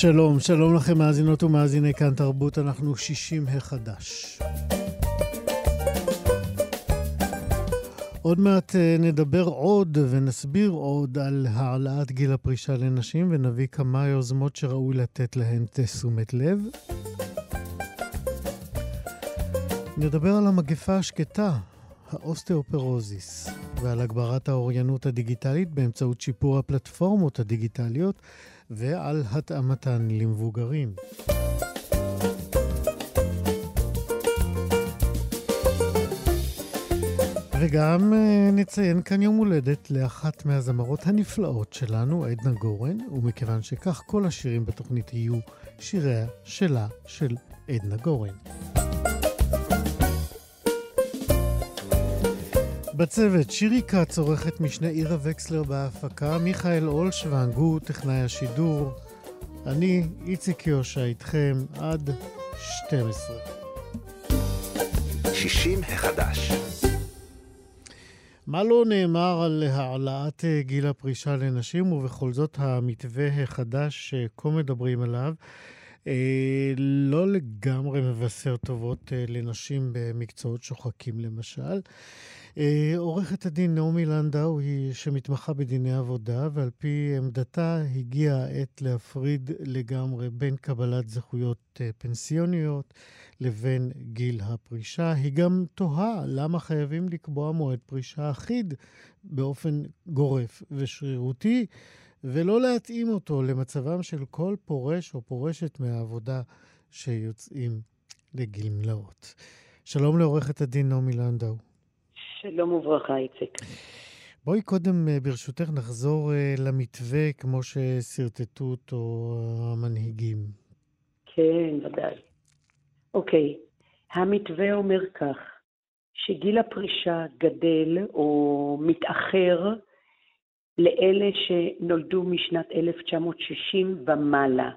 שלום, שלום לכם מאזינות ומאזיני כאן תרבות, אנחנו 60 החדש. עוד מעט אה, נדבר עוד ונסביר עוד על העלאת גיל הפרישה לנשים ונביא כמה יוזמות שראוי לתת להן תשומת לב. נדבר על המגפה השקטה, האוסטאופרוזיס, ועל הגברת האוריינות הדיגיטלית באמצעות שיפור הפלטפורמות הדיגיטליות ועל התאמתן למבוגרים. וגם אה, נציין כאן יום הולדת לאחת מהזמרות הנפלאות שלנו, עדנה גורן, ומכיוון שכך כל השירים בתוכנית יהיו שיריה שלה של עדנה גורן. בצוות שירי כץ, עורכת משנה עירה וקסלר בהפקה, מיכאל אולשוונג הוא טכנאי השידור, אני איציק יושע איתכם עד 12. 60 החדש. מה לא נאמר על העלאת אה, גיל הפרישה לנשים, ובכל זאת המתווה החדש שכה מדברים עליו אה, לא לגמרי מבשר טובות אה, לנשים במקצועות שוחקים למשל. אה, עורכת הדין נעמי לנדאו היא שמתמחה בדיני עבודה, ועל פי עמדתה הגיעה העת להפריד לגמרי בין קבלת זכויות אה, פנסיוניות לבין גיל הפרישה. היא גם תוהה למה חייבים לקבוע מועד פרישה אחיד באופן גורף ושרירותי, ולא להתאים אותו למצבם של כל פורש או פורשת מהעבודה שיוצאים לגמלאות. שלום לעורכת הדין נעמי לנדאו. שלום וברכה, איציק. בואי קודם, אה, ברשותך, נחזור אה, למתווה כמו ששרטטו אותו המנהיגים. כן, ודאי. אוקיי, המתווה אומר כך, שגיל הפרישה גדל או מתאחר לאלה שנולדו משנת 1960 ומעלה.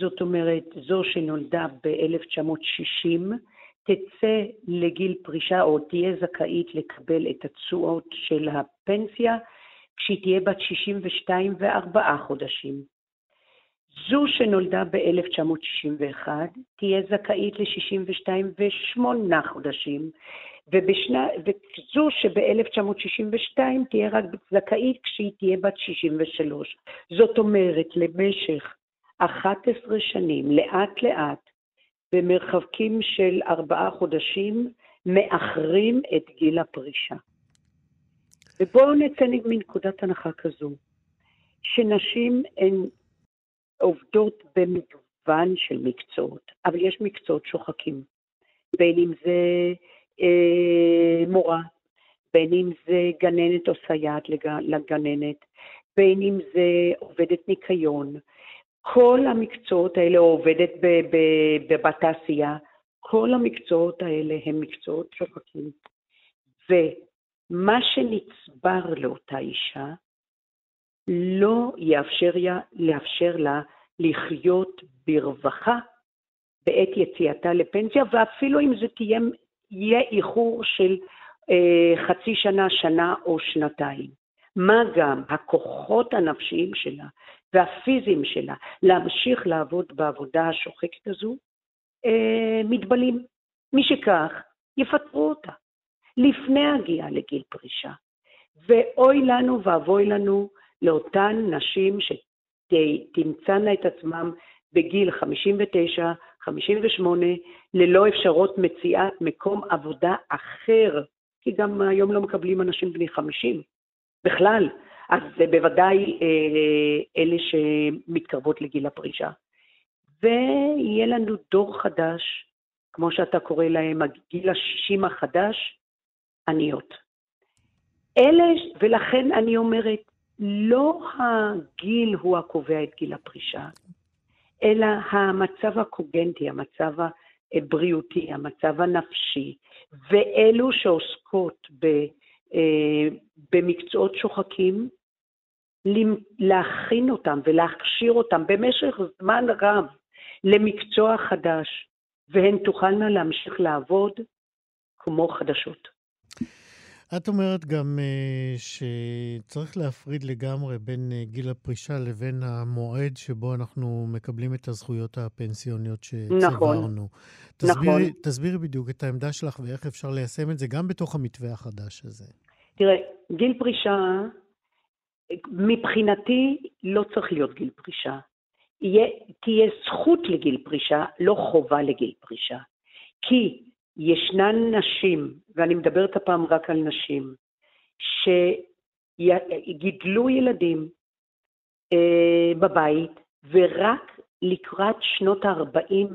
זאת אומרת, זו שנולדה ב-1960 תצא לגיל פרישה או תהיה זכאית לקבל את התשואות של הפנסיה כשהיא תהיה בת 62 וארבעה חודשים. זו שנולדה ב-1961 תהיה זכאית ל-62 ושמונה חודשים, ובשנה, וזו שב-1962 תהיה רק זכאית כשהיא תהיה בת 63. זאת אומרת, למשך 11 שנים, לאט לאט, במרחקים של ארבעה חודשים מאחרים את גיל הפרישה. ובואו נצא מנקודת הנחה כזו, שנשים הן עובדות במגוון של מקצועות, אבל יש מקצועות שוחקים, בין אם זה אה, מורה, בין אם זה גננת או סייעת לגננת, בין אם זה עובדת ניקיון, כל המקצועות האלה, או עובדת בתעשייה, כל המקצועות האלה הם מקצועות שוחקים. ומה שנצבר לאותה אישה לא יאפשר, לאפשר לה לחיות ברווחה בעת יציאתה לפנסיה, ואפילו אם זה תהיה, יהיה איחור של אה, חצי שנה, שנה או שנתיים. מה גם הכוחות הנפשיים שלה והפיזיים שלה להמשיך לעבוד בעבודה השוחקת הזו, אה, מתבלים. משכך, יפטרו אותה לפני הגיעה לגיל פרישה. ואוי לנו ואבוי לנו לאותן נשים שתמצאנה את עצמם בגיל 59, 58, ללא אפשרות מציאת מקום עבודה אחר, כי גם היום לא מקבלים אנשים בני 50 בכלל, אז זה בוודאי אה, אלה שמתקרבות לגיל הפרישה. ויהיה לנו דור חדש כמו שאתה קורא להם, הגיל ה-60 החדש, עניות. אלה, ולכן אני אומרת, לא הגיל הוא הקובע את גיל הפרישה, אלא המצב הקוגנטי, המצב הבריאותי, המצב הנפשי, ואלו שעוסקות ב, אה, במקצועות שוחקים, להכין אותם ולהכשיר אותם במשך זמן רב למקצוע חדש, והן תוכלנה להמשיך לעבוד כמו חדשות. את אומרת גם uh, שצריך להפריד לגמרי בין uh, גיל הפרישה לבין המועד שבו אנחנו מקבלים את הזכויות הפנסיוניות שצברנו. נכון, תסבירי, נכון. תסבירי בדיוק את העמדה שלך ואיך אפשר ליישם את זה גם בתוך המתווה החדש הזה. תראה, גיל פרישה, מבחינתי לא צריך להיות גיל פרישה. יהיה, תהיה זכות לגיל פרישה, לא חובה לגיל פרישה. כי ישנן נשים, ואני מדברת הפעם רק על נשים, שגידלו ילדים אה, בבית, ורק לקראת שנות ה-40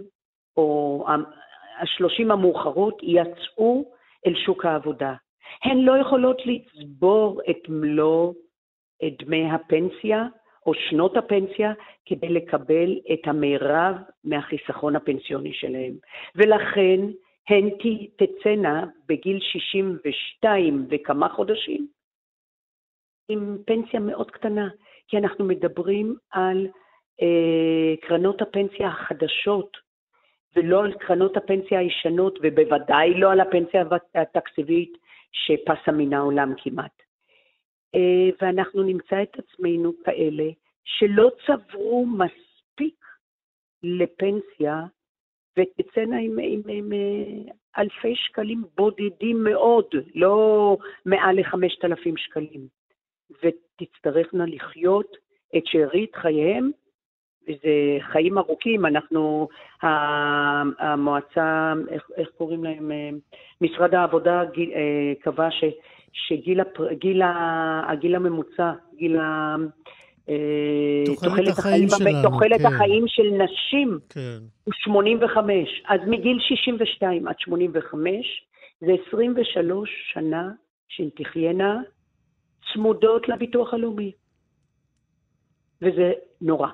או ה-30 המאוחרות יצאו אל שוק העבודה. הן לא יכולות לצבור את מלוא דמי הפנסיה או שנות הפנסיה כדי לקבל את המרב מהחיסכון הפנסיוני שלהם. ולכן הן תצאנה בגיל 62 וכמה חודשים עם פנסיה מאוד קטנה, כי אנחנו מדברים על אה, קרנות הפנסיה החדשות, ולא על קרנות הפנסיה הישנות, ובוודאי לא על הפנסיה התקציבית שפסה מן העולם כמעט. אה, ואנחנו נמצא את עצמנו כאלה שלא צברו מספיק לפנסיה ותצאנה עם, עם, עם, אה, אלפי שקלים בודדים מאוד, לא מעל לחמשת אלפים שקלים, ותצטרכנה לחיות את שארית חייהם, וזה חיים ארוכים, אנחנו, המועצה, איך, איך קוראים להם, אה, משרד העבודה קבע ש, שגיל הפר, גיל, הגיל הממוצע, גיל ה... תוחלת החיים שלנו, תוחלת כן. החיים של נשים כן. הוא 85. אז מגיל 62 עד 85 זה 23 שנה שהן תחיינה צמודות לביטוח הלאומי. וזה נורא.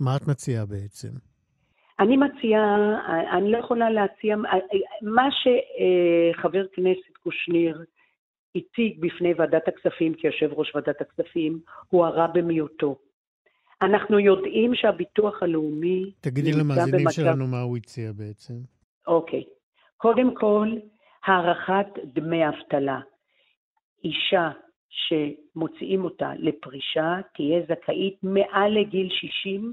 מה את מציעה בעצם? אני מציעה, אני לא יכולה להציע, מה שחבר כנסת קושניר הציג בפני ועדת הכספים כיושב ראש ועדת הכספים, הוא הרע במיעוטו. אנחנו יודעים שהביטוח הלאומי... תגידי למאזינים במצב... שלנו מה הוא הציע בעצם. אוקיי. קודם כל, הארכת דמי אבטלה. אישה שמוציאים אותה לפרישה תהיה זכאית מעל לגיל 60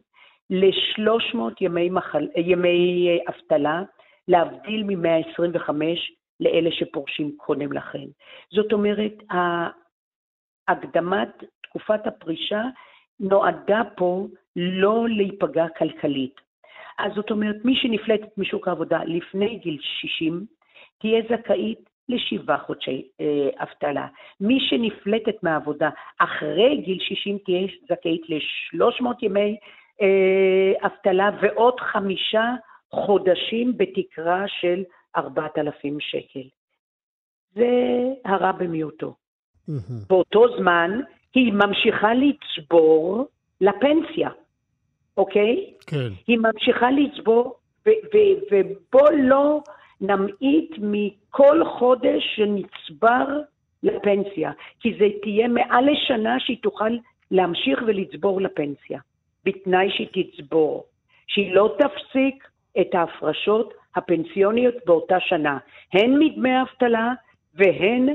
ל-300 ימי, מחל... ימי אבטלה, להבדיל מ-125 לאלה שפורשים קודם לכן. זאת אומרת, הקדמת תקופת הפרישה נועדה פה לא להיפגע כלכלית. אז זאת אומרת, מי שנפלטת משוק העבודה לפני גיל 60, תהיה זכאית לשבעה חודשי אה, אבטלה. מי שנפלטת מהעבודה אחרי גיל 60 תהיה זכאית ל-300 ימי אה, אבטלה ועוד חמישה חודשים בתקרה של 4,000 שקל. זה הרע במיעוטו. Mm-hmm. באותו זמן היא ממשיכה לצבור לפנסיה, אוקיי? כן. היא ממשיכה לצבור, ובוא לא נמעיט מכל חודש שנצבר לפנסיה, כי זה תהיה מעל לשנה שהיא תוכל להמשיך ולצבור לפנסיה, בתנאי שהיא תצבור, שהיא לא תפסיק את ההפרשות הפנסיוניות באותה שנה, הן מדמי האבטלה והן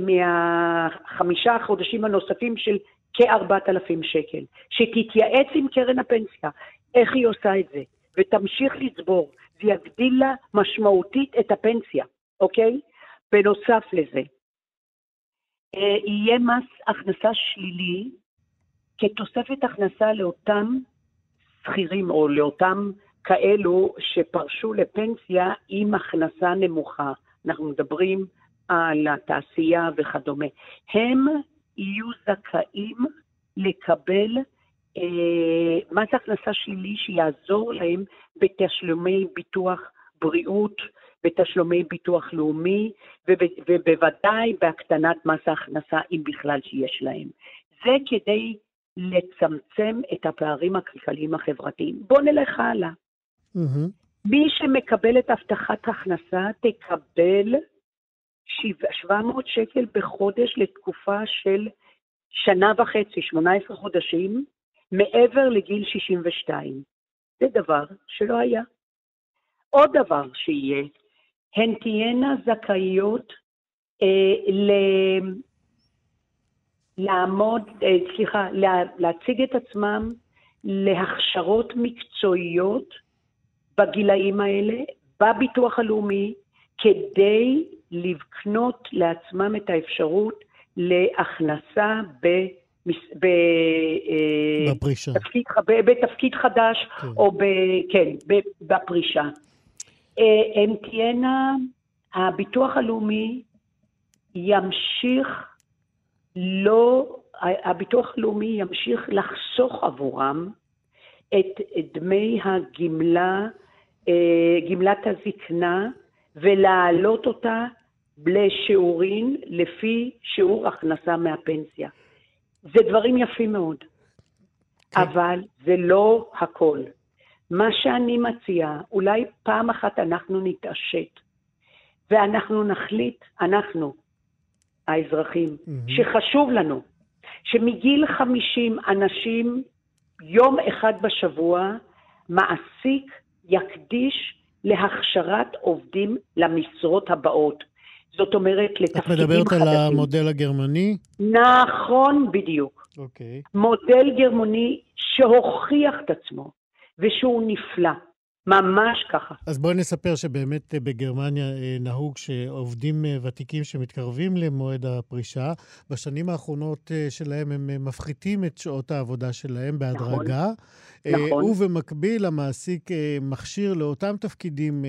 מהחמישה החודשים הנוספים של כ-4,000 שקל, שתתייעץ עם קרן הפנסיה איך היא עושה את זה, ותמשיך לצבור, זה יגדיל לה משמעותית את הפנסיה, אוקיי? בנוסף לזה, אה, יהיה מס הכנסה שלילי כתוספת הכנסה לאותם שכירים או לאותם כאלו שפרשו לפנסיה עם הכנסה נמוכה. אנחנו מדברים על התעשייה וכדומה. הם יהיו זכאים לקבל אה, מס הכנסה שלילי שיעזור להם בתשלומי ביטוח בריאות ותשלומי ביטוח לאומי, ובוודאי בהקטנת מס ההכנסה, אם בכלל שיש להם. זה כדי לצמצם את הפערים הכלכליים החברתיים. בואו נלך הלאה. Mm-hmm. מי שמקבל את הבטחת הכנסה תקבל 700 שקל בחודש לתקופה של שנה וחצי, 18 חודשים, מעבר לגיל 62. זה דבר שלא היה. עוד דבר שיהיה, הן תהיינה זכאיות אה, ל... לעמוד, אה, סליחה, לה, להציג את עצמם להכשרות מקצועיות בגילאים האלה, בביטוח הלאומי, כדי לבקנות לעצמם את האפשרות להכנסה ב... ב... אה, בפרישה. בתפקיד, בתפקיד חדש, כן. או ב... כן, בפרישה. אה, הן תהיינה, הביטוח הלאומי ימשיך לא, הביטוח הלאומי ימשיך לחסוך עבורם את דמי הגמלה, גמלת הזקנה, ולהעלות אותה לשיעורין לפי שיעור הכנסה מהפנסיה. זה דברים יפים מאוד, כן. אבל זה לא הכל. מה שאני מציעה, אולי פעם אחת אנחנו נתעשת, ואנחנו נחליט, אנחנו, האזרחים, mm-hmm. שחשוב לנו שמגיל 50 אנשים, יום אחד בשבוע, מעסיק יקדיש להכשרת עובדים למשרות הבאות. זאת אומרת, לתפקידים חדשים. את מדברת על המודל הגרמני? נכון, בדיוק. אוקיי. Okay. מודל גרמני שהוכיח את עצמו, ושהוא נפלא. ממש ככה. אז בואי נספר שבאמת אה, בגרמניה אה, נהוג שעובדים אה, ותיקים שמתקרבים למועד הפרישה, בשנים האחרונות שלהם הם מפחיתים את שעות העבודה שלהם בהדרגה. נכון. נכון. ובמקביל המעסיק מכשיר לאותם תפקידים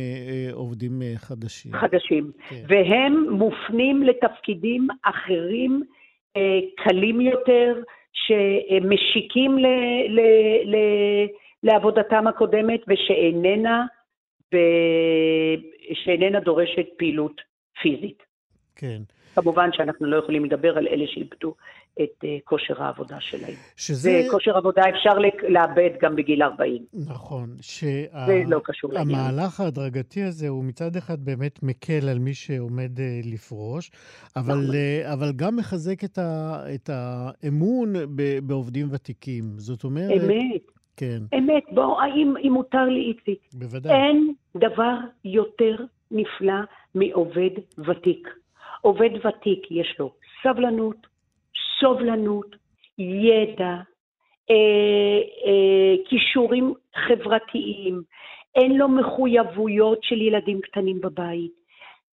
עובדים חדשים. חדשים. כן. והם מופנים לתפקידים אחרים, קלים יותר, שמשיקים ל... ל, ל לעבודתם הקודמת ושאיננה, ב... שאיננה דורשת פעילות פיזית. כן. כמובן שאנחנו לא יכולים לדבר על אלה שאיבדו את uh, כושר העבודה שלהם. שזה... וכושר עבודה אפשר לאבד גם בגיל 40. נכון. שה... זה לא קשור לעניין. המהלך ההדרגתי הזה הוא מצד אחד באמת מקל על מי שעומד uh, לפרוש, אבל, uh, אבל גם מחזק את, ה... את האמון ב... בעובדים ותיקים. זאת אומרת... אמת. כן. אמת, בוא, האם אם מותר לי, איציק? בוודאי. אין דבר יותר נפלא מעובד ותיק. עובד ותיק יש לו סבלנות, סובלנות, ידע, אה, אה, כישורים חברתיים, אין לו מחויבויות של ילדים קטנים בבית.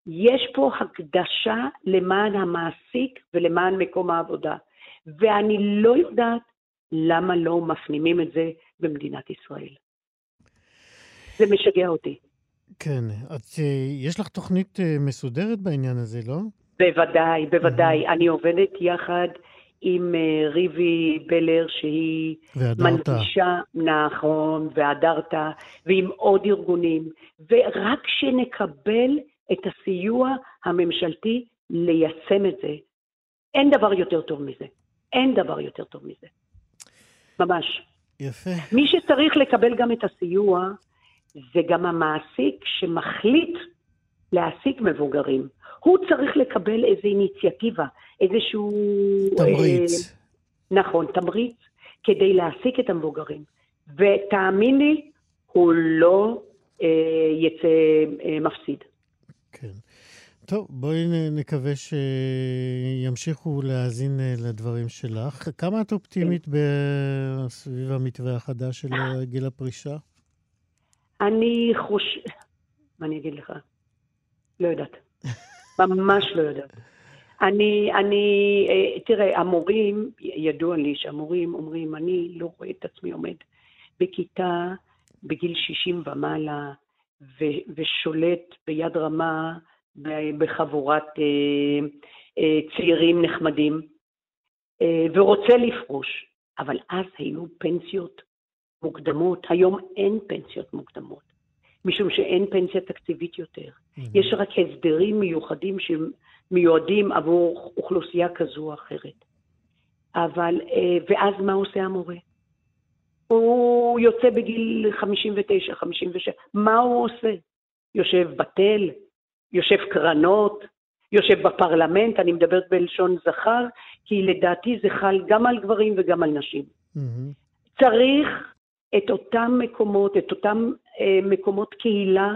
יש פה הקדשה למען המעסיק ולמען מקום העבודה. ואני לא יודעת למה לא מפנימים את זה במדינת ישראל. זה משגע אותי. כן, את, אה, יש לך תוכנית אה, מסודרת בעניין הזה, לא? בוודאי, בוודאי. Mm-hmm. אני עובדת יחד עם אה, ריבי בלר, שהיא מנגישה, נכון, והדרתה, ועם עוד ארגונים, ורק שנקבל את הסיוע הממשלתי ליישם את זה. אין דבר יותר טוב מזה. אין דבר יותר טוב מזה. ממש. יפה. מי שצריך לקבל גם את הסיוע, זה גם המעסיק שמחליט להעסיק מבוגרים. הוא צריך לקבל איזו איניציאטיבה, איזשהו... תמריץ. אה, נכון, תמריץ, כדי להעסיק את המבוגרים. ותאמין לי, הוא לא אה, יצא אה, מפסיד. כן. טוב, בואי נקווה שימשיכו להאזין אה, לדברים שלך. כמה את אופטימית סביב המתווה החדש של גיל הפרישה? אני חושב... מה אני אגיד לך? לא יודעת. ממש לא יודעת. אני, אני, אה, תראה, המורים, ידוע לי שהמורים אומרים, אני לא רואה את עצמי עומד בכיתה בגיל 60 ומעלה, ו, ושולט ביד רמה בחבורת אה, אה, צעירים נחמדים, אה, ורוצה לפרוש, אבל אז היו פנסיות מוקדמות, היום אין פנסיות מוקדמות. משום שאין פנסיה תקציבית יותר. Mm-hmm. יש רק הסדרים מיוחדים שמיועדים עבור אוכלוסייה כזו או אחרת. אבל, ואז מה עושה המורה? הוא יוצא בגיל 59, 56, מה הוא עושה? יושב בתל, יושב קרנות, יושב בפרלמנט, אני מדברת בלשון זכר, כי לדעתי זה חל גם על גברים וגם על נשים. Mm-hmm. צריך את אותם מקומות, את אותם אה, מקומות קהילה,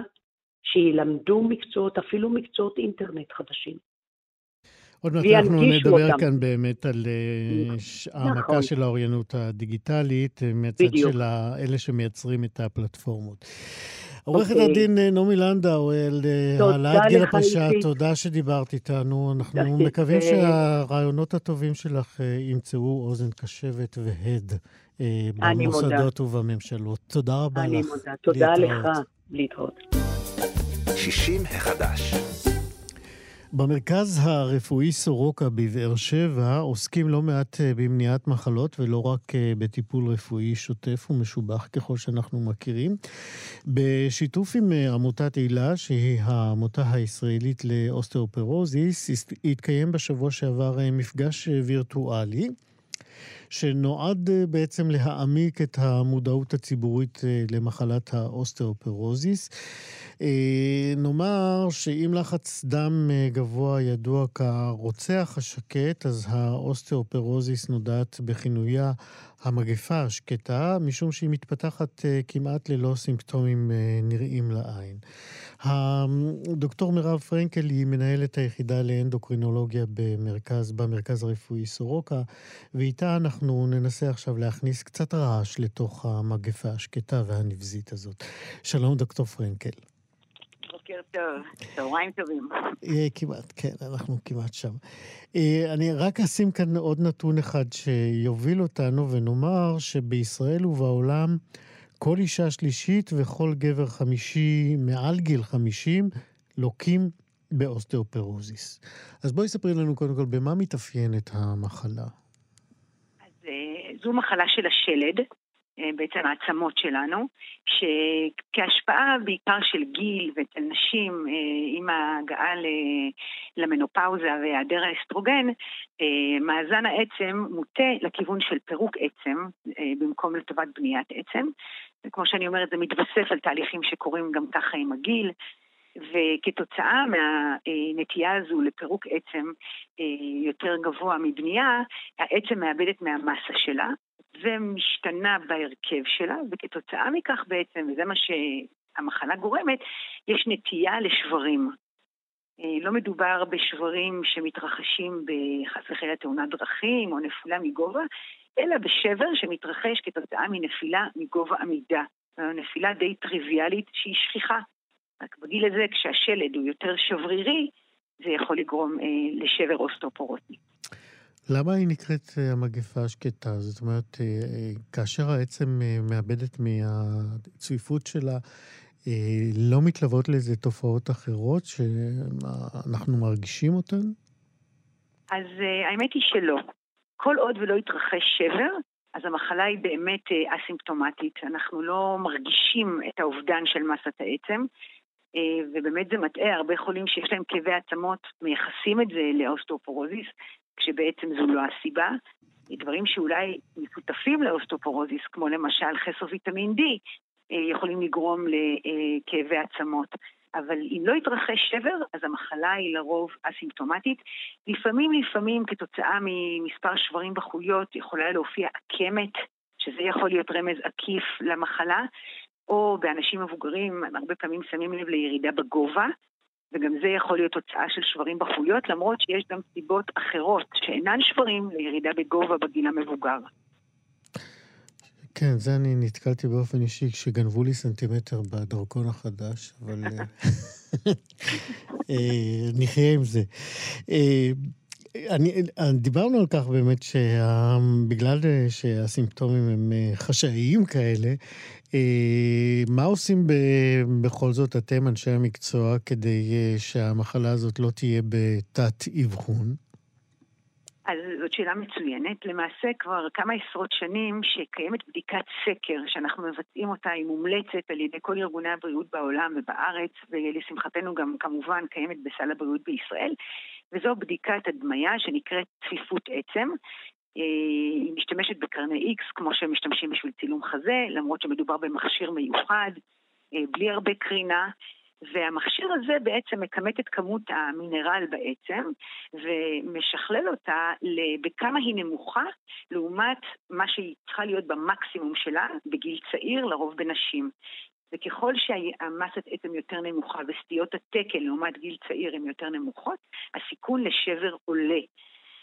שילמדו מקצועות, אפילו מקצועות אינטרנט חדשים. עוד מעט אנחנו נדבר אותם. כאן באמת על אה, נכון. העמקה של האוריינות הדיגיטלית, אה, מהצד של אלה שמייצרים את הפלטפורמות. עורכת אוקיי. הדין אה, נעמי לנדאו, על העלאת גיל הפרישה, תודה שדיברת איתנו. אנחנו מקווים שהרעיונות הטובים שלך ימצאו אוזן קשבת והד במוסדות ובממשלות. תודה רבה לך. אני מודה. תודה לך. להתראות. 60 החדש. במרכז הרפואי סורוקה בבאר שבע עוסקים לא מעט אה, במניעת מחלות ולא רק אה, בטיפול רפואי שוטף ומשובח ככל שאנחנו מכירים. בשיתוף עם אה, עמותת הילה, שהיא העמותה הישראלית לאוסטאופרוזיס, התקיים בשבוע שעבר מפגש וירטואלי. שנועד אה, בעצם להעמיק את המודעות הציבורית אה, למחלת האוסטאופרוזיס. אה, נאמר שאם לחץ דם גבוה ידוע כרוצח השקט, אז האוסטאופרוזיס נודעת בכינויה המגפה השקטה, משום שהיא מתפתחת כמעט ללא סימפטומים נראים לעין. הדוקטור מירב פרנקל היא מנהלת היחידה לאנדוקרינולוגיה במרכז, במרכז הרפואי סורוקה, ואיתה אנחנו ננסה עכשיו להכניס קצת רעש לתוך המגפה השקטה והנבזית הזאת. שלום, דוקטור פרנקל. בוקר טוב, צהריים טובים. כמעט, כן, אנחנו כמעט שם. אה, אני רק אשים כאן עוד נתון אחד שיוביל אותנו, ונאמר שבישראל ובעולם כל אישה שלישית וכל גבר חמישי מעל גיל חמישים לוקים באוסטאופרוזיס. אז בואי ספרי לנו קודם כל במה מתאפיינת המחלה. אז אה, זו מחלה של השלד, אה, בעצם העצמות שלנו, שכהשפעה בעיקר של גיל ואצל נשים אה, עם ההגעה למנופאוזה והיעדר האסטרוגן, מאזן העצם מוטה לכיוון של פירוק עצם במקום לטובת בניית עצם. וכמו שאני אומרת, זה מתווסף על תהליכים שקורים גם ככה עם הגיל, וכתוצאה מהנטייה הזו לפירוק עצם אה, יותר גבוה מבנייה, העצם מאבדת מהמסה שלה ומשתנה בהרכב שלה, וכתוצאה מכך בעצם, וזה מה שהמחלה גורמת, יש נטייה לשברים. אה, לא מדובר בשברים שמתרחשים בחס וחלילה תאונת דרכים או נפילה מגובה, אלא בשבר שמתרחש כתוצאה מנפילה מגובה עמידה. נפילה די טריוויאלית שהיא שכיחה. רק בגיל הזה, כשהשלד הוא יותר שברירי, זה יכול לגרום אה, לשבר אוסטרופורוטי. למה היא נקראת אה, המגפה השקטה? זאת אומרת, אה, אה, כאשר העצם מאבדת מהצפיפות שלה, לא מתלוות לזה תופעות אחרות שאנחנו מרגישים אותן? אז האמת היא שלא. כל עוד ולא יתרחש שבר, אז המחלה היא באמת אסימפטומטית. אנחנו לא מרגישים את האובדן של מסת העצם, ובאמת זה מטעה, הרבה חולים שיש להם כאבי עצמות מייחסים את זה לאוסטאופורוזיס, כשבעצם זו לא הסיבה. דברים שאולי משותפים לאוסטאופורוזיס, כמו למשל חסר ויטמין D, אה, יכולים לגרום לכאבי עצמות. אבל אם לא יתרחש שבר, אז המחלה היא לרוב אסימפטומטית. לפעמים, לפעמים, כתוצאה ממספר שברים בחוליות, יכולה להופיע עקמת, שזה יכול להיות רמז עקיף למחלה, או באנשים מבוגרים, הרבה פעמים שמים לב לירידה בגובה, וגם זה יכול להיות תוצאה של שברים בחוליות, למרות שיש גם סיבות אחרות שאינן שברים לירידה בגובה בגיל המבוגר. כן, זה אני נתקלתי באופן אישי כשגנבו לי סנטימטר בדרכון החדש, אבל אה, אה, נחיה עם זה. אה, אני, דיברנו על כך באמת שבגלל שהסימפטומים הם חשאיים כאלה, מה עושים בכל זאת אתם, אנשי המקצוע, כדי שהמחלה הזאת לא תהיה בתת-אבחון? אז זאת שאלה מצוינת. למעשה כבר כמה עשרות שנים שקיימת בדיקת סקר שאנחנו מבצעים אותה, היא מומלצת על ידי כל ארגוני הבריאות בעולם ובארץ, ולשמחתנו גם כמובן קיימת בסל הבריאות בישראל, וזו בדיקת הדמיה שנקראת צפיפות עצם. אה, היא משתמשת בקרני X כמו שהם משתמשים בשביל צילום חזה, למרות שמדובר במכשיר מיוחד, אה, בלי הרבה קרינה. והמכשיר הזה בעצם מכמת את כמות המינרל בעצם ומשכלל אותה בכמה היא נמוכה לעומת מה שהיא צריכה להיות במקסימום שלה בגיל צעיר, לרוב בנשים. וככל שהמסת עצם יותר נמוכה וסטיות התקן לעומת גיל צעיר הן יותר נמוכות, הסיכון לשבר עולה.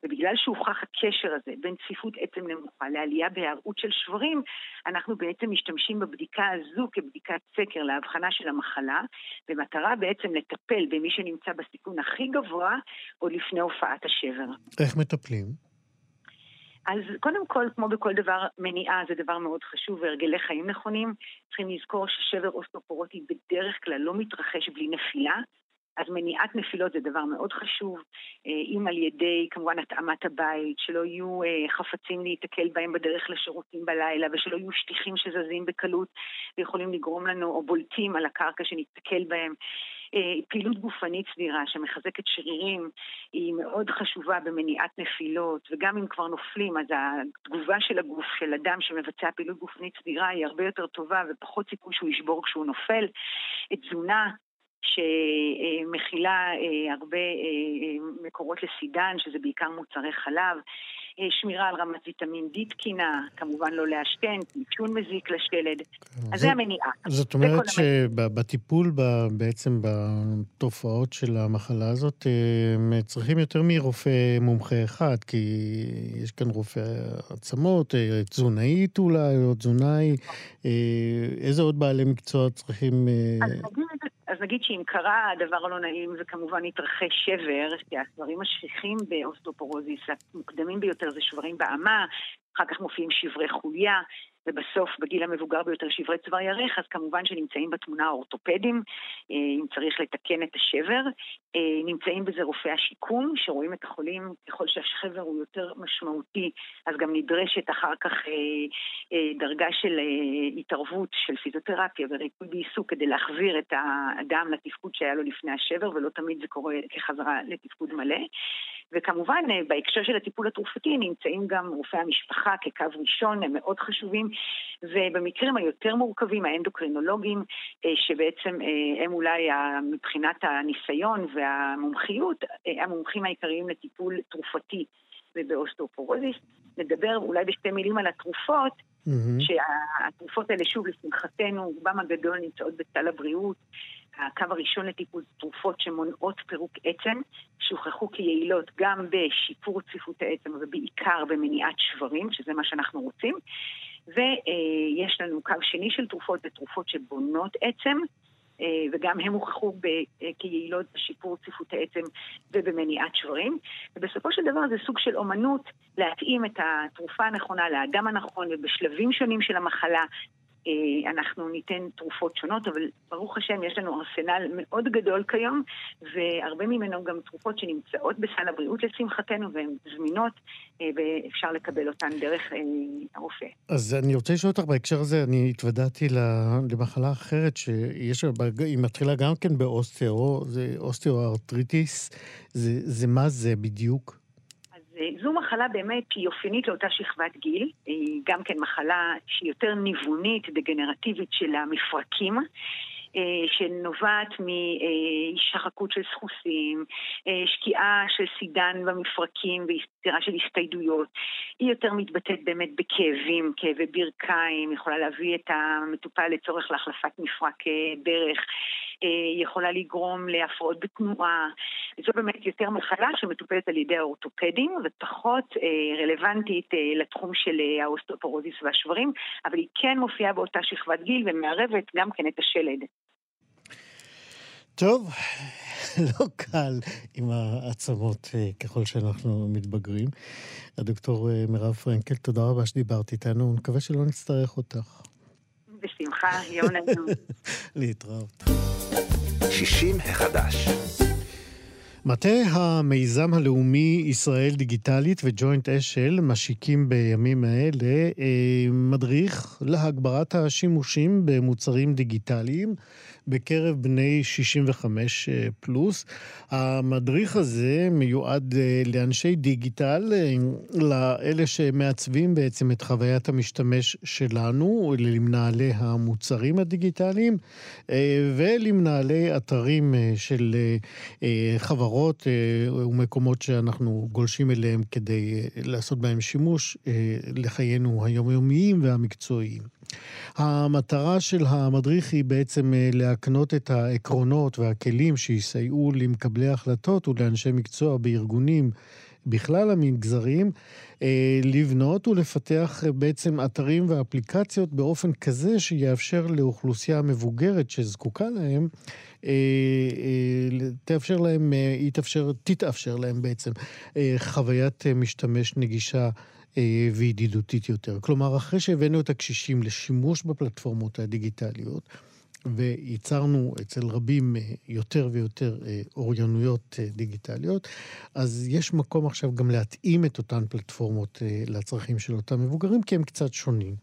ובגלל שהוכח הקשר הזה בין צפיפות עצם נמוכה לעלייה בהיערות של שברים, אנחנו בעצם משתמשים בבדיקה הזו כבדיקת סקר להבחנה של המחלה, במטרה בעצם לטפל במי שנמצא בסיכון הכי גבוה עוד לפני הופעת השבר. איך מטפלים? אז קודם כל, כמו בכל דבר, מניעה זה דבר מאוד חשוב והרגלי חיים נכונים. צריכים לזכור ששבר אוסטופורוטי בדרך כלל לא מתרחש בלי נפילה. אז מניעת נפילות זה דבר מאוד חשוב, אה, אם על ידי כמובן התאמת הבית, שלא יהיו אה, חפצים להיתקל בהם בדרך לשירותים בלילה, ושלא יהיו שטיחים שזזים בקלות ויכולים לגרום לנו, או בולטים על הקרקע שניתקל בהם. אה, פעילות גופנית סדירה שמחזקת שרירים היא מאוד חשובה במניעת נפילות, וגם אם כבר נופלים, אז התגובה של הגוף של אדם שמבצע פעילות גופנית סדירה היא הרבה יותר טובה ופחות סיכוי שהוא ישבור כשהוא נופל. תזונה שמכילה אה, הרבה אה, מקורות לסידן, שזה בעיקר מוצרי חלב, אה, שמירה על רמת ויטמין D תקינה, כמובן לא לעשן, עישון מזיק לשלד, אז זה המניעה. זאת אומרת שבטיפול בעצם בתופעות של המחלה הזאת, הם צריכים יותר מרופא מומחה אחד, כי יש כאן רופא עצמות, תזונאית אולי, או תזונאי, איזה עוד בעלי מקצוע צריכים... אז נגיד נגיד שאם קרה הדבר הלא נעים וכמובן התרחש שבר, כי השברים השכיחים באוסטופורוזיס, המוקדמים ביותר זה שברים באמה, אחר כך מופיעים שברי חוליה, ובסוף, בגיל המבוגר ביותר, שברי צוואר ירך, אז כמובן שנמצאים בתמונה האורתופדים, אה, אם צריך לתקן את השבר. אה, נמצאים בזה רופאי השיקום, שרואים את החולים, ככל שהשבר הוא יותר משמעותי, אז גם נדרשת אחר כך אה, דרגה של התערבות של פיזיותרפיה וריפוי בעיסוק כדי להחזיר את האדם לתפקוד שהיה לו לפני השבר, ולא תמיד זה קורה כחזרה לתפקוד מלא. וכמובן, בהקשר של הטיפול התרופתי נמצאים גם רופאי המשפחה כקו ראשון, הם מאוד חשובים, ובמקרים היותר מורכבים, האנדוקרינולוגים, אה, שבעצם אה, הם אולי מבחינת הניסיון והמומחיות, אה, המומחים העיקריים לטיפול תרופתי ובאוסטאופורוזיס. נדבר אולי בשתי מילים על התרופות, mm-hmm. שהתרופות האלה, שוב, לשמחתנו, רובם הגדול נמצאות בסל הבריאות. הקו הראשון לטיפול תרופות שמונעות פירוק עצם, שהוכחו כיעילות גם בשיפור צפיפות העצם ובעיקר במניעת שברים, שזה מה שאנחנו רוצים. ויש לנו קו שני של תרופות, זה תרופות שבונות עצם, אה, וגם הם הוכחו כיעילות בשיפור צפיפות העצם ובמניעת שברים. ובסופו של דבר זה סוג של אומנות להתאים את התרופה הנכונה לאדם הנכון ובשלבים שונים של המחלה אה, אנחנו ניתן תרופות שונות, אבל ברוך השם יש לנו ארסנל מאוד גדול כיום, והרבה ממנו גם תרופות שנמצאות בסל הבריאות לשמחתנו, והן זמינות, אה, ואפשר לקבל אותן דרך אה, הרופא. אז אני רוצה לשאול אותך בהקשר הזה, אני התוודעתי למחלה אחרת, שיש, היא מתחילה גם כן באוסטאו, זה אוסטאו-ארטריטיס, זה, זה מה זה בדיוק? זו מחלה באמת שהיא אופיינית לאותה שכבת גיל, היא גם כן מחלה שהיא יותר ניוונית, דגנרטיבית של המפרקים. אה, שנובעת משחקות של סחוסים, אה, שקיעה של סידן במפרקים ויצירה של הסתיידויות. היא יותר מתבטאת באמת בכאבים, כאבי ברכיים, יכולה להביא את המטופל לצורך להחלפת מפרק אה, ברך, יכולה לגרום להפרעות בתנועה. זו באמת יותר מחלה שמטופלת על ידי האורתופדים ופחות רלוונטית לתחום של האוסטופורוזיס והשברים, אבל היא כן מופיעה באותה שכבת גיל ומערבת גם כן את השלד. טוב, לא קל עם העצמות אה, ככל שאנחנו מתבגרים. הדוקטור אה, מירב פרנקל, תודה רבה שדיברת איתנו, נקווה שלא נצטרך אותך. בשמחה, יום נעים. להתראות. 60 החדש. מטה המיזם הלאומי ישראל דיגיטלית וג'וינט אשל משיקים בימים האלה אה, מדריך להגברת השימושים במוצרים דיגיטליים בקרב בני 65 אה, פלוס. המדריך הזה מיועד אה, לאנשי דיגיטל, אה, לאלה שמעצבים בעצם את חוויית המשתמש שלנו, למנהלי המוצרים הדיגיטליים ולמנהלי אתרים של חברות ומקומות שאנחנו גולשים אליהם כדי לעשות בהם שימוש לחיינו היומיומיים והמקצועיים. המטרה של המדריך היא בעצם אה, להקנות את העקרונות והכלים שיסייעו למקבלי החלטות ולאנשי מקצוע בארגונים בכלל המגזרים, אה, לבנות ולפתח אה, בעצם אתרים ואפליקציות באופן כזה שיאפשר לאוכלוסייה מבוגרת שזקוקה להם, תאפשר להם, יתאפשר, תתאפשר להם בעצם חוויית משתמש נגישה וידידותית יותר. כלומר, אחרי שהבאנו את הקשישים לשימוש בפלטפורמות הדיגיטליות, וייצרנו אצל רבים אה, יותר ויותר אה, אוריינויות דיגיטליות, אז יש מקום עכשיו גם להתאים את אותן פלטפורמות לצרכים של אותם מבוגרים, כי הם קצת שונים.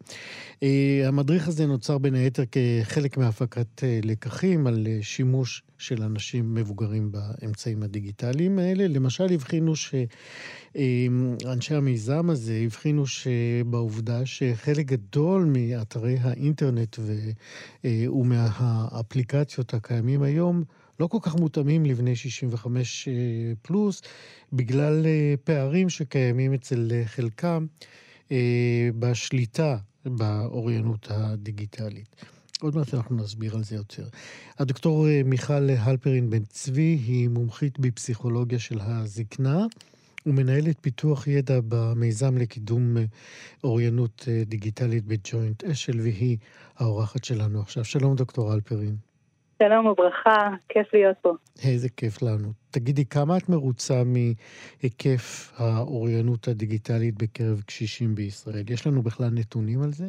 המדריך הזה נוצר בין היתר כחלק מהפקת לקחים על שימוש של אנשים מבוגרים באמצעים הדיגיטליים האלה. למשל, הבחינו שאנשי המיזם הזה הבחינו שבעובדה שחלק גדול מאתרי האינטרנט ו... אה, ומהאפליקציות הקיימים היום לא כל כך מותאמים לבני 65 אה, פלוס, בגלל אה, פערים שקיימים אצל חלקם בשליטה באוריינות הדיגיטלית. עוד מעט אנחנו נסביר על זה יותר. הדוקטור מיכל הלפרין בן צבי היא מומחית בפסיכולוגיה של הזקנה ומנהלת פיתוח ידע במיזם לקידום אה, אוריינות אה, דיגיטלית בג'וינט אשל, והיא האורחת שלנו עכשיו. שלום, דוקטור הלפרין. שלום וברכה, כיף להיות פה. איזה כיף לנו. תגידי, כמה את מרוצה מהיקף האוריינות הדיגיטלית בקרב קשישים בישראל? יש לנו בכלל נתונים על זה?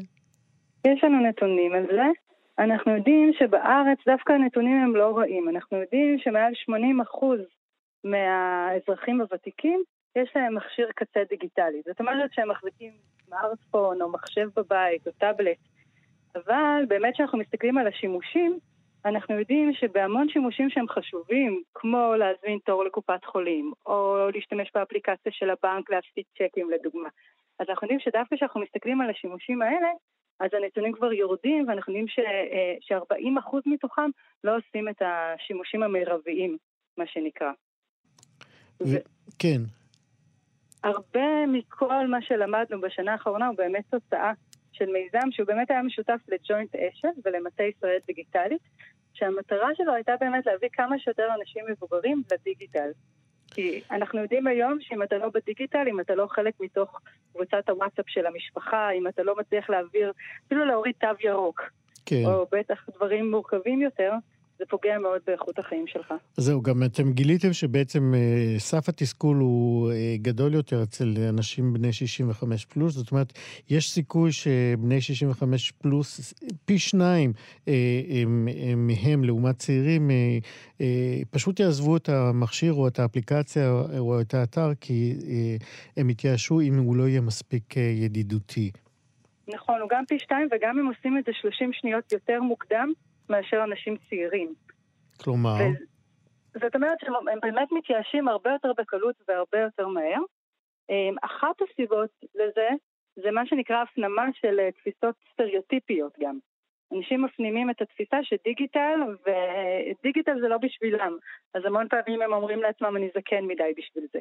יש לנו נתונים על זה. אנחנו יודעים שבארץ דווקא הנתונים הם לא רעים. אנחנו יודעים שמעל 80% מהאזרחים הוותיקים יש להם מכשיר קצה דיגיטלי. זאת אומרת שהם מחזיקים סמארטפון או מחשב בבית או טאבלט. אבל באמת כשאנחנו מסתכלים על השימושים, אנחנו יודעים שבהמון שימושים שהם חשובים, כמו להזמין תור לקופת חולים, או להשתמש באפליקציה של הבנק להפסיד צ'קים לדוגמה, אז אנחנו יודעים שדווקא כשאנחנו מסתכלים על השימושים האלה, אז הנתונים כבר יורדים, ואנחנו יודעים ש-40% אה, מתוכם לא עושים את השימושים המרביים, מה שנקרא. ו- כן. הרבה מכל מה שלמדנו בשנה האחרונה הוא באמת תוצאה של מיזם שהוא באמת היה משותף לג'וינט אשל ולמטה ישראל דיגיטלית, שהמטרה שלו הייתה באמת להביא כמה שיותר אנשים מבוגרים לדיגיטל. כי אנחנו יודעים היום שאם אתה לא בדיגיטל, אם אתה לא חלק מתוך קבוצת הוואטסאפ של המשפחה, אם אתה לא מצליח להעביר, אפילו להוריד תו ירוק, כן. או בטח דברים מורכבים יותר, זה פוגע מאוד באיכות החיים שלך. זהו, גם אתם גיליתם שבעצם אה, סף התסכול הוא אה, גדול יותר אצל אנשים בני 65 פלוס, זאת אומרת, יש סיכוי שבני 65 פלוס, פי שניים אה, מהם לעומת צעירים, פשוט יעזבו את המכשיר או את האפליקציה או את האתר, כי הם יתייאשו אם הוא לא יהיה מספיק ידידותי. נכון, הוא גם פי שתיים, וגם אם עושים את זה 30 שניות יותר מוקדם, מאשר אנשים צעירים. כלומר? ו... זאת אומרת שהם באמת מתייאשים הרבה יותר בקלות והרבה יותר מהר. אמ, אחת הסיבות לזה זה מה שנקרא הפנמה של אה, תפיסות סטריאוטיפיות גם. אנשים מפנימים את התפיסה שדיגיטל, ודיגיטל זה לא בשבילם. אז המון פעמים הם אומרים לעצמם, אני זקן מדי בשביל זה.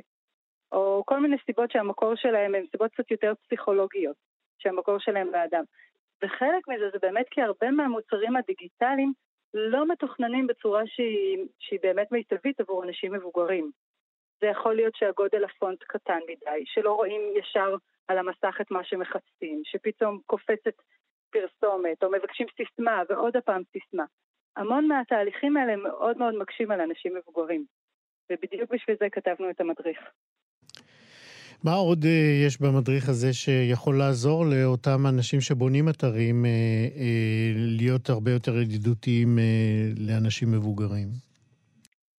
או כל מיני סיבות שהמקור שלהם הן סיבות קצת יותר פסיכולוגיות, שהמקור שלהם באדם. וחלק מזה זה באמת כי הרבה מהמוצרים הדיגיטליים לא מתוכננים בצורה שהיא, שהיא באמת מיטבית עבור אנשים מבוגרים. זה יכול להיות שהגודל הפונט קטן מדי, שלא רואים ישר על המסך את מה שמחפשים, שפתאום קופצת פרסומת, או מבקשים סיסמה ועוד הפעם סיסמה. המון מהתהליכים האלה מאוד מאוד מקשים על אנשים מבוגרים, ובדיוק בשביל זה כתבנו את המדריך. מה עוד אה, יש במדריך הזה שיכול לעזור לאותם אנשים שבונים אתרים אה, אה, להיות הרבה יותר ידידותיים לאנשים מבוגרים?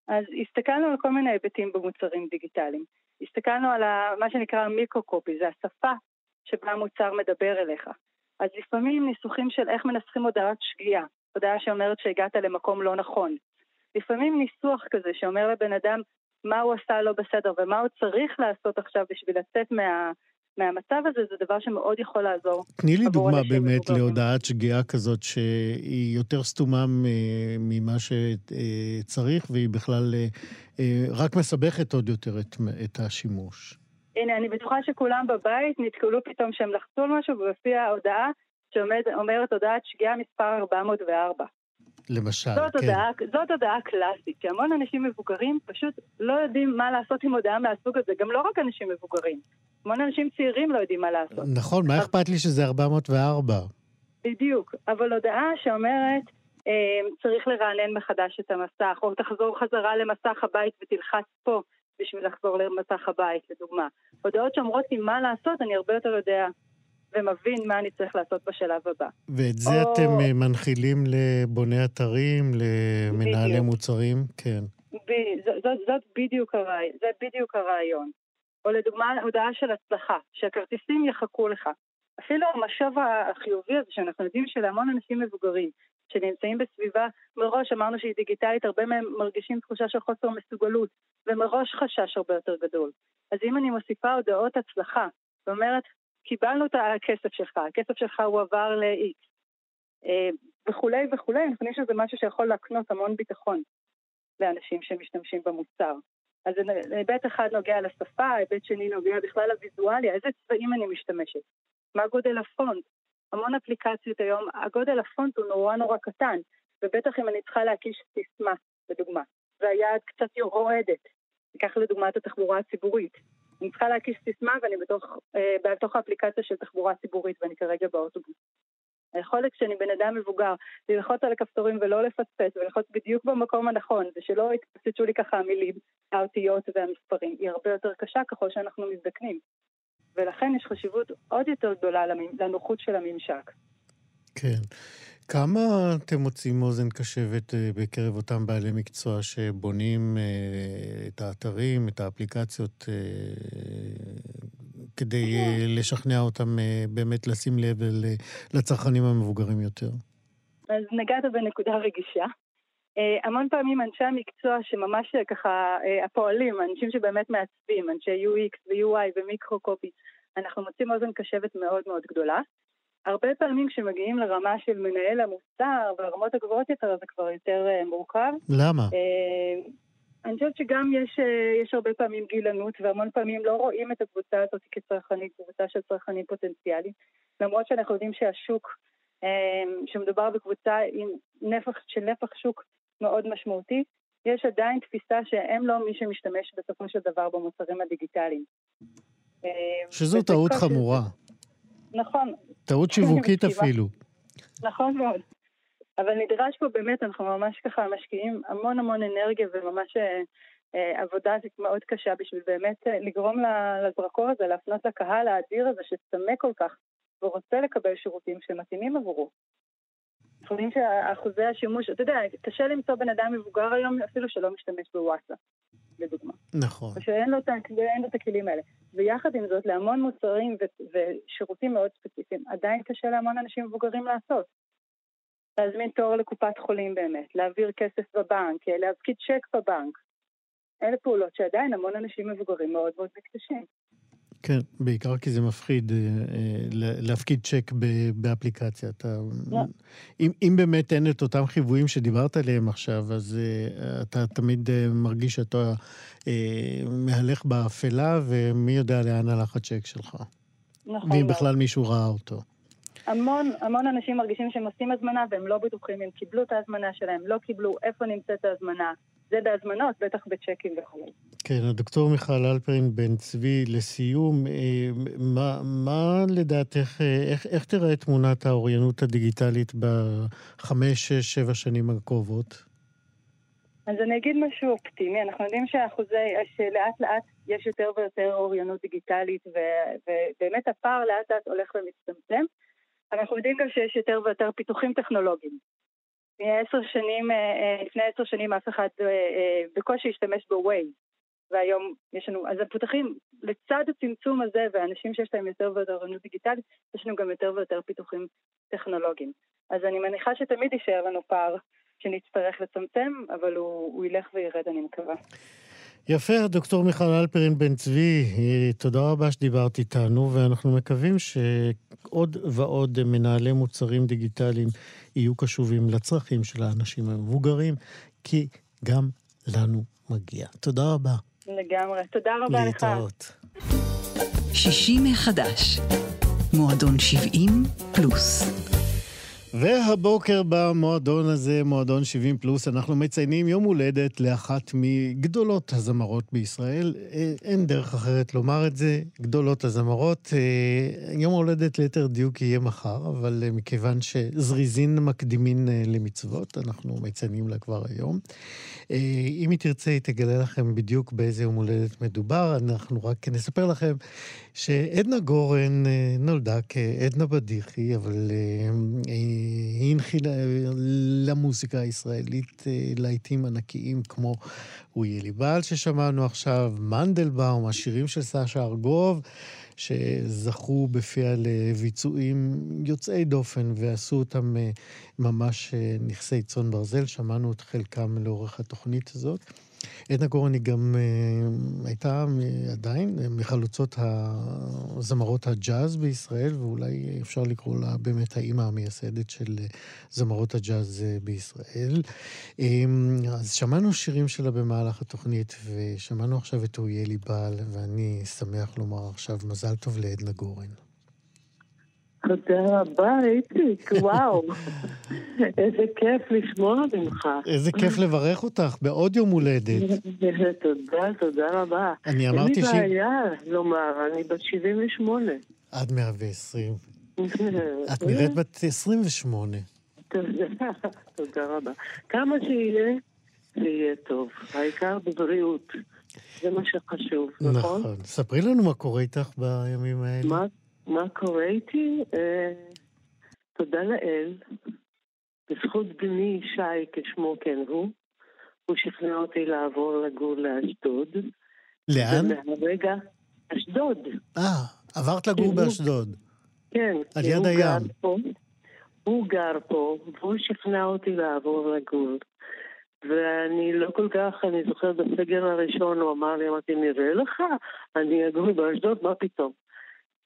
אז הסתכלנו על כל מיני היבטים במוצרים דיגיטליים. הסתכלנו על מה שנקרא מיקרו-קופי, זה השפה שבה המוצר מדבר אליך. אז לפעמים ניסוחים של איך מנסחים הודעת שגיאה, הודעה שאומרת שהגעת למקום לא נכון. לפעמים ניסוח כזה שאומר לבן אדם מה הוא עשה לא בסדר ומה הוא צריך לעשות עכשיו בשביל לצאת מה, מהמצב הזה, זה דבר שמאוד יכול לעזור. תני לי דוגמה באמת להודעת שגיאה כזאת שהיא יותר סתומה ממה שצריך, והיא בכלל אה, אה, רק מסבכת עוד יותר את, את השימוש. הנה, אני בטוחה שכולם בבית נתקלו פתאום שהם לחצו על משהו והופיעה הודעה שאומרת הודעת שגיאה מספר 404. למשל, זאת כן. הודעה, זאת הודעה קלאסית, שהמון אנשים מבוגרים פשוט לא יודעים מה לעשות עם הודעה מהסוג הזה, גם לא רק אנשים מבוגרים. המון אנשים צעירים לא יודעים מה לעשות. נכון, מה אכפת לי שזה 404? בדיוק, אבל הודעה שאומרת, אה, צריך לרענן מחדש את המסך, או תחזור חזרה למסך הבית ותלחץ פה בשביל לחזור למסך הבית, לדוגמה. הודעות שאומרות לי מה לעשות, אני הרבה יותר יודע ומבין מה אני צריך לעשות בשלב הבא. ואת זה או... אתם אה, מנחילים לבוני אתרים, למנהלי בדיוק. מוצרים? כן. ב... זאת, זאת, זאת בדיוק הרעיון, זה בדיוק הרעיון. או לדוגמה, הודעה של הצלחה, שהכרטיסים יחכו לך. אפילו המשוב החיובי הזה, שאנחנו יודעים שלהמון אנשים מבוגרים שנמצאים בסביבה, מראש אמרנו שהיא דיגיטלית, הרבה מהם מרגישים תחושה של חוסר מסוגלות, ומראש חשש הרבה יותר גדול. אז אם אני מוסיפה הודעות הצלחה, ואומרת, קיבלנו את הכסף שלך, הכסף שלך הועבר ל-X, אה, וכולי וכולי, אני חושבת שזה משהו שיכול להקנות המון ביטחון לאנשים שמשתמשים במוצר. אז היבט אחד נוגע לשפה, היבט שני נוגע בכלל לוויזואליה, איזה צבעים אני משתמשת, מה גודל הפונט. המון אפליקציות היום, הגודל הפונט הוא נורא נורא קטן, ובטח אם אני צריכה להקיש סיסמה, לדוגמה, והיד קצת רועדת, ניקח לדוגמה את התחבורה הציבורית. אני צריכה להקיש סיסמה ואני בתוך, אה, בתוך האפליקציה של תחבורה ציבורית ואני כרגע באוטובוס. היכולת כשאני בן אדם מבוגר ללחוץ על הכפתורים ולא לפספס וללחוץ בדיוק במקום הנכון ושלא יתפסצו לי ככה המילים, האותיות והמספרים היא הרבה יותר קשה ככל שאנחנו מזדקנים. ולכן יש חשיבות עוד יותר גדולה לנוחות של הממשק. כן. כמה אתם מוצאים אוזן קשבת אה, בקרב אותם בעלי מקצוע שבונים אה, את האתרים, את האפליקציות, אה, כדי לשכנע אותם באמת לשים לב לצרכנים המבוגרים יותר? אז נגעת בנקודה רגישה. המון פעמים אנשי המקצוע שממש ככה, הפועלים, אנשים שבאמת מעצבים, אנשי UX ו-UI ומיקרו-קופי, אנחנו מוצאים אוזן קשבת מאוד מאוד גדולה. הרבה פעמים כשמגיעים לרמה של מנהל המוצר, ברמות הגבוהות יותר, זה כבר יותר uh, מורכב. למה? Uh, אני חושבת שגם יש, uh, יש הרבה פעמים גילנות, והמון פעמים לא רואים את הקבוצה הזאת כצרכנית, קבוצה של צרכנים פוטנציאליים, למרות שאנחנו יודעים שהשוק, שמדובר בקבוצה עם נפח של נפח שוק מאוד משמעותי, יש עדיין תפיסה שהם לא מי שמשתמש בסופו של דבר במוצרים הדיגיטליים. שזו טעות חמורה. נכון. טעות שיווקית אפילו. נכון מאוד. אבל נדרש פה באמת, אנחנו ממש ככה משקיעים המון המון אנרגיה וממש אה, אה, עבודה מאוד קשה בשביל באמת אה, לגרום לזרקור הזה, להפנות לקהל האדיר הזה שצמא כל כך ורוצה לקבל שירותים שמתאימים עבורו. יודעים שאחוזי השימוש, אתה יודע, קשה למצוא בן אדם מבוגר היום אפילו שלא משתמש בוואטסאפ. לדוגמה. נכון. או שאין לו, לו את הכלים האלה. ויחד עם זאת, להמון מוצרים ו- ושירותים מאוד ספציפיים, עדיין קשה להמון אנשים מבוגרים לעשות. להזמין תור לקופת חולים באמת, להעביר כסף בבנק, להפקיד צ'ק בבנק. אלה פעולות שעדיין המון אנשים מבוגרים מאוד מאוד מתקשים. כן, בעיקר כי זה מפחיד אה, אה, להפקיד צ'ק באפליקציה. אתה, לא. אם, אם באמת אין את אותם חיוויים שדיברת עליהם עכשיו, אז אה, אתה תמיד מרגיש שאתה מהלך באפלה, ומי יודע לאן הלך הצ'ק שלך. נכון. ואם בכלל מישהו ראה אותו. המון, המון אנשים מרגישים שהם עושים הזמנה והם לא בטוחים אם קיבלו את ההזמנה שלהם, לא קיבלו, איפה נמצאת ההזמנה. זה בהזמנות, בטח בצ'קים וכו'. כן, הדוקטור מיכל אלפרין בן צבי, לסיום, אה, מה, מה לדעתך, אה, איך, איך תראה תמונת האוריינות הדיגיטלית בחמש, שש, שבע שנים הקרובות? אז אני אגיד משהו אופטימי, אנחנו יודעים שאחוזי, שלאט לאט יש יותר ויותר אוריינות דיגיטלית, ו, ובאמת הפער לאט לאט הולך ומצטמצם. יודעים גם שיש יותר ויותר פיתוחים טכנולוגיים. עשר שנים, לפני עשר שנים אף אחד בקושי השתמש בווייז. והיום יש לנו, אז המפותחים, לצד הצמצום הזה והאנשים שיש להם יותר ויותר אוריינות דיגיטלית, יש לנו גם יותר ויותר פיתוחים טכנולוגיים. אז אני מניחה שתמיד יישאר לנו פער שנצטרך לצמצם, אבל הוא, הוא ילך וירד, אני מקווה. יפה, דוקטור מיכל אלפרין בן צבי, תודה רבה שדיברת איתנו, ואנחנו מקווים שעוד ועוד מנהלי מוצרים דיגיטליים יהיו קשובים לצרכים של האנשים המבוגרים, כי גם לנו מגיע. תודה רבה. לגמרי. תודה רבה לך. להתראות. 60 מחדש. מועדון 70 פלוס. והבוקר במועדון הזה, מועדון 70 פלוס, אנחנו מציינים יום הולדת לאחת מגדולות הזמרות בישראל. אה, אין דרך אחרת לומר את זה, גדולות הזמרות. אה, יום הולדת ליתר דיוק יהיה מחר, אבל אה, מכיוון שזריזין מקדימין למצוות, אנחנו מציינים לה כבר היום. אם היא תרצה, היא תגלה לכם בדיוק באיזה יום הולדת מדובר. אנחנו רק נספר לכם שעדנה גורן נולדה כעדנה בדיחי, אבל היא הנחילה למוזיקה הישראלית אה, להיטים ענקיים כמו "הוא יהיה לי בעל" ששמענו עכשיו, מנדלבאום, השירים של סשה ארגוב, שזכו בפיה לביצועים יוצאי דופן ועשו אותם אה, ממש אה, נכסי צאן ברזל. שמענו את חלקם לאורך התוכנית הזאת. עדנה גורן היא גם uh, הייתה עדיין מחלוצות הזמרות הג'אז בישראל, ואולי אפשר לקרוא לה באמת האימא המייסדת של אה, זמרות הג'אז בישראל. Um, אז שמענו שירים שלה במהלך התוכנית, ושמענו עכשיו את אויה לי בעל, ואני שמח לומר עכשיו מזל טוב לעדנה גורן. תודה רבה, איציק, וואו. איזה כיף לשמוע ממך. איזה כיף לברך אותך בעוד יום הולדת. תודה, תודה רבה. אני אמרתי ש... אין לי בעיה לומר, אני בת 78. עד 120. את נראית בת 28. תודה רבה. כמה שיהיה, זה יהיה טוב. העיקר בבריאות. זה מה שחשוב, נכון? נכון. ספרי לנו מה קורה איתך בימים האלה. מה מה קורה איתי? אה, תודה לאל. בזכות בני שי, כשמו כן הוא, הוא שכנע אותי לעבור לגור לאשדוד. לאן? ומהרגע, אשדוד. אה, עברת לגור באשדוד. כן. על יד הים. פה, הוא גר פה, והוא שכנע אותי לעבור לגור. ואני לא כל כך, אני זוכרת בסגר הראשון, הוא אמר לי, אמרתי, נראה לך, אני אגור באשדוד, מה פתאום?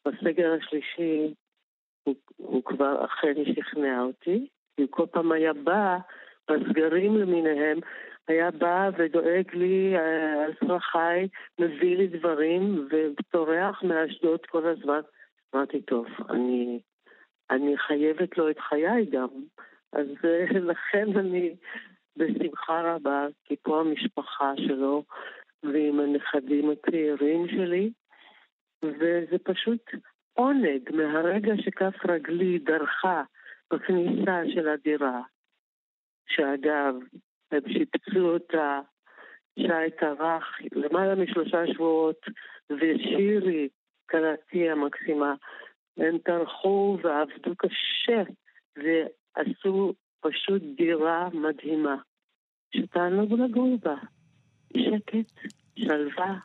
בסגר השלישי הוא, הוא כבר אכן שכנע אותי, כי הוא כל פעם היה בא, בסגרים למיניהם, היה בא ודואג לי אה, על צרכיי, מביא לי דברים, וטורח מאשדוד כל הזמן. אמרתי, טוב, אני, אני חייבת לו את חיי גם. אז אה, לכן אני בשמחה רבה, כי פה המשפחה שלו, ועם הנכדים הצעירים שלי, וזה פשוט עונג מהרגע שכף רגלי דרכה בכניסה של הדירה, שאגב, הם שיפצו אותה, שי טרח למעלה משלושה שבועות, ושירי, כלתי המקסימה, הם טרחו ועבדו קשה, ועשו פשוט דירה מדהימה, שתענוג לגור בה. שקט, שלווה,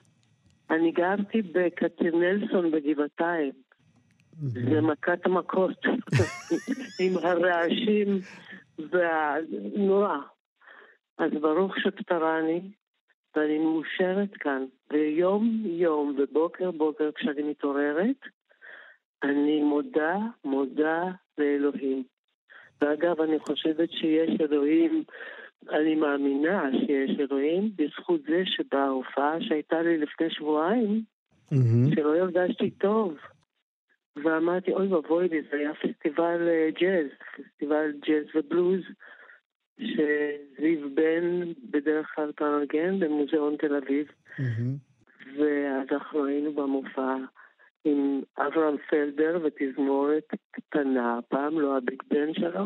אני גרתי בקצנלסון בגבעתיים. זה מכת המכות, עם הרעשים והנורא. אז ברוך שפטרני, ואני מאושרת כאן. ויום-יום ובוקר-בוקר כשאני מתעוררת, אני מודה, מודה לאלוהים. ואגב, אני חושבת שיש אלוהים אני מאמינה שיש אלוהים בזכות זה שבהופעה שהייתה לי לפני שבועיים, mm-hmm. שלא הרגשתי טוב. ואמרתי, אוי ואבוי לי, זה היה פסטיבל אה, ג'אז, פסטיבל ג'אז ובלוז, שזיו בן בדרך כלל פרגן במוזיאון תל אביב. Mm-hmm. ואז אנחנו היינו במופע עם אברהם פלדר ותזמורת קטנה, פעם לא הביג בן שלו,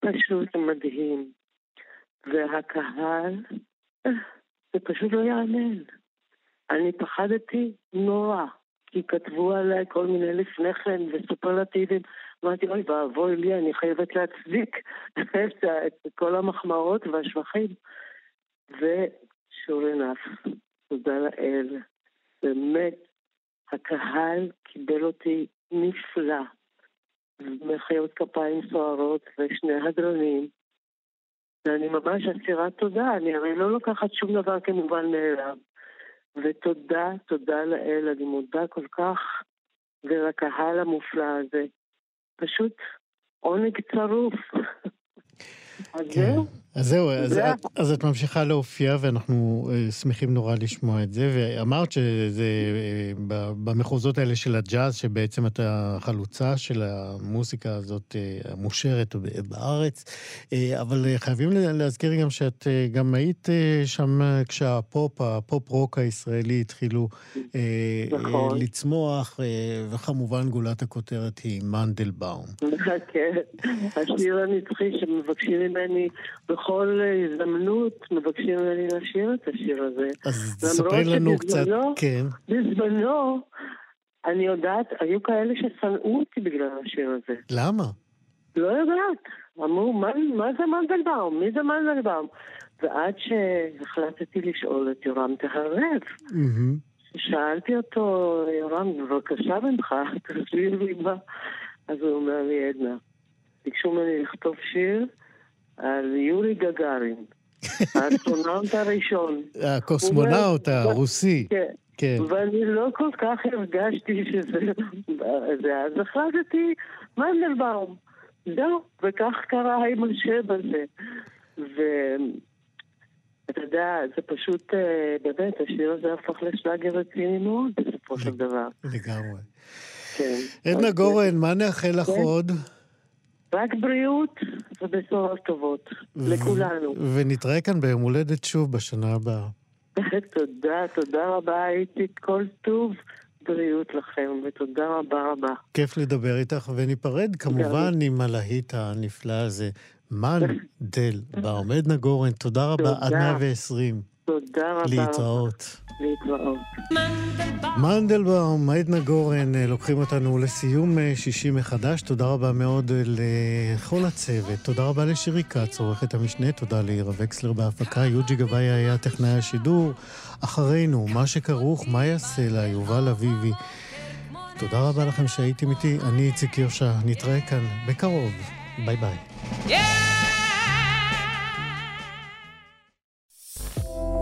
פשוט מדהים. והקהל, זה פשוט לא יאמן. אני פחדתי נורא, כי כתבו עליי כל מיני לפני כן וסופרלטיבים. אמרתי, אוי ואבוי לי, אני חייבת להצדיק את כל המחמאות והשבחים. ושור ענף, תודה לאל. באמת, הקהל קיבל אותי נפלא. מחיאות כפיים סוערות ושני הדרנים. ואני ממש אסירת תודה, אני הרי לא לוקחת שום דבר כמובן מאליו. ותודה, תודה לאל, אני מודה כל כך, ולקהל המופלא הזה. פשוט עונג צרוף. אז כן. זהו. אז זהו, אז, את, אז את ממשיכה להופיע, ואנחנו אה, שמחים נורא לשמוע את זה. ואמרת שזה אה, במחוזות האלה של הג'אז, שבעצם את החלוצה של המוסיקה הזאת אה, המושרת בארץ. אבל חייבים להזכיר גם שאת גם היית שם כשהפופ, הפופ-רוק הישראלי התחילו נכון. לצמוח, וכמובן גולת הכותרת היא מנדלבאום. כן, השיר הנצחי שמבקשים ממני בכל הזדמנות מבקשים ממני לשיר את השיר הזה. אז תספרי לנו קצת, כן. בזמנו, אני יודעת, היו כאלה ששנאו אותי בגלל השיר הזה. למה? לא יודעת. אמרו, מה, מה זה מנדלבאום? מי זה מנדלבאום? ועד שהחלטתי לשאול את יורם תהרב. Mm-hmm. שאלתי אותו, יורם, בבקשה ממך, תסביר לי מה. אז הוא אומר לי, עדנה, ביקשו ממני לכתוב שיר על יורי גגארין, האסטרונאוט הראשון. הקוסמונאוט הרוסי. כן. כן. ואני לא כל כך הרגשתי שזה... אז החלטתי, מנדלבאום. זהו, וכך קרה עם השם הזה. ואתה יודע, זה פשוט, אה, באמת, השיר הזה הפך לשלאגר רציני מאוד בסופו של דבר. לגמרי. כן. עדנה גורן, מה נאחל לך כן. עוד? רק בריאות ובשורות טובות לכולנו. ונתראה כאן ביום הולדת שוב בשנה הבאה. תודה, תודה רבה, הייתי כל טוב. בריאות לכם, ותודה רבה רבה. כיף לדבר איתך, וניפרד כמובן עם הלהיט הנפלא הזה, מנדל, בעומד נגורן. תודה רבה, עד 120. תודה רבה. להתראות. להתראות. מנדלבאום, עדנה גורן, אה, לוקחים אותנו לסיום אה, שישי מחדש. תודה רבה מאוד אה, לכל הצוות. תודה רבה לשירי כץ, עורכת המשנה. תודה לעירה וקסלר בהפקה. יוג'י גבאי היה טכנאי השידור. אחרינו, מה שכרוך, מה יעשה לה, יובל אביבי. תודה רבה לכם שהייתם איתי. אני איציק יושע. נתראה כאן בקרוב. ביי ביי. Yeah!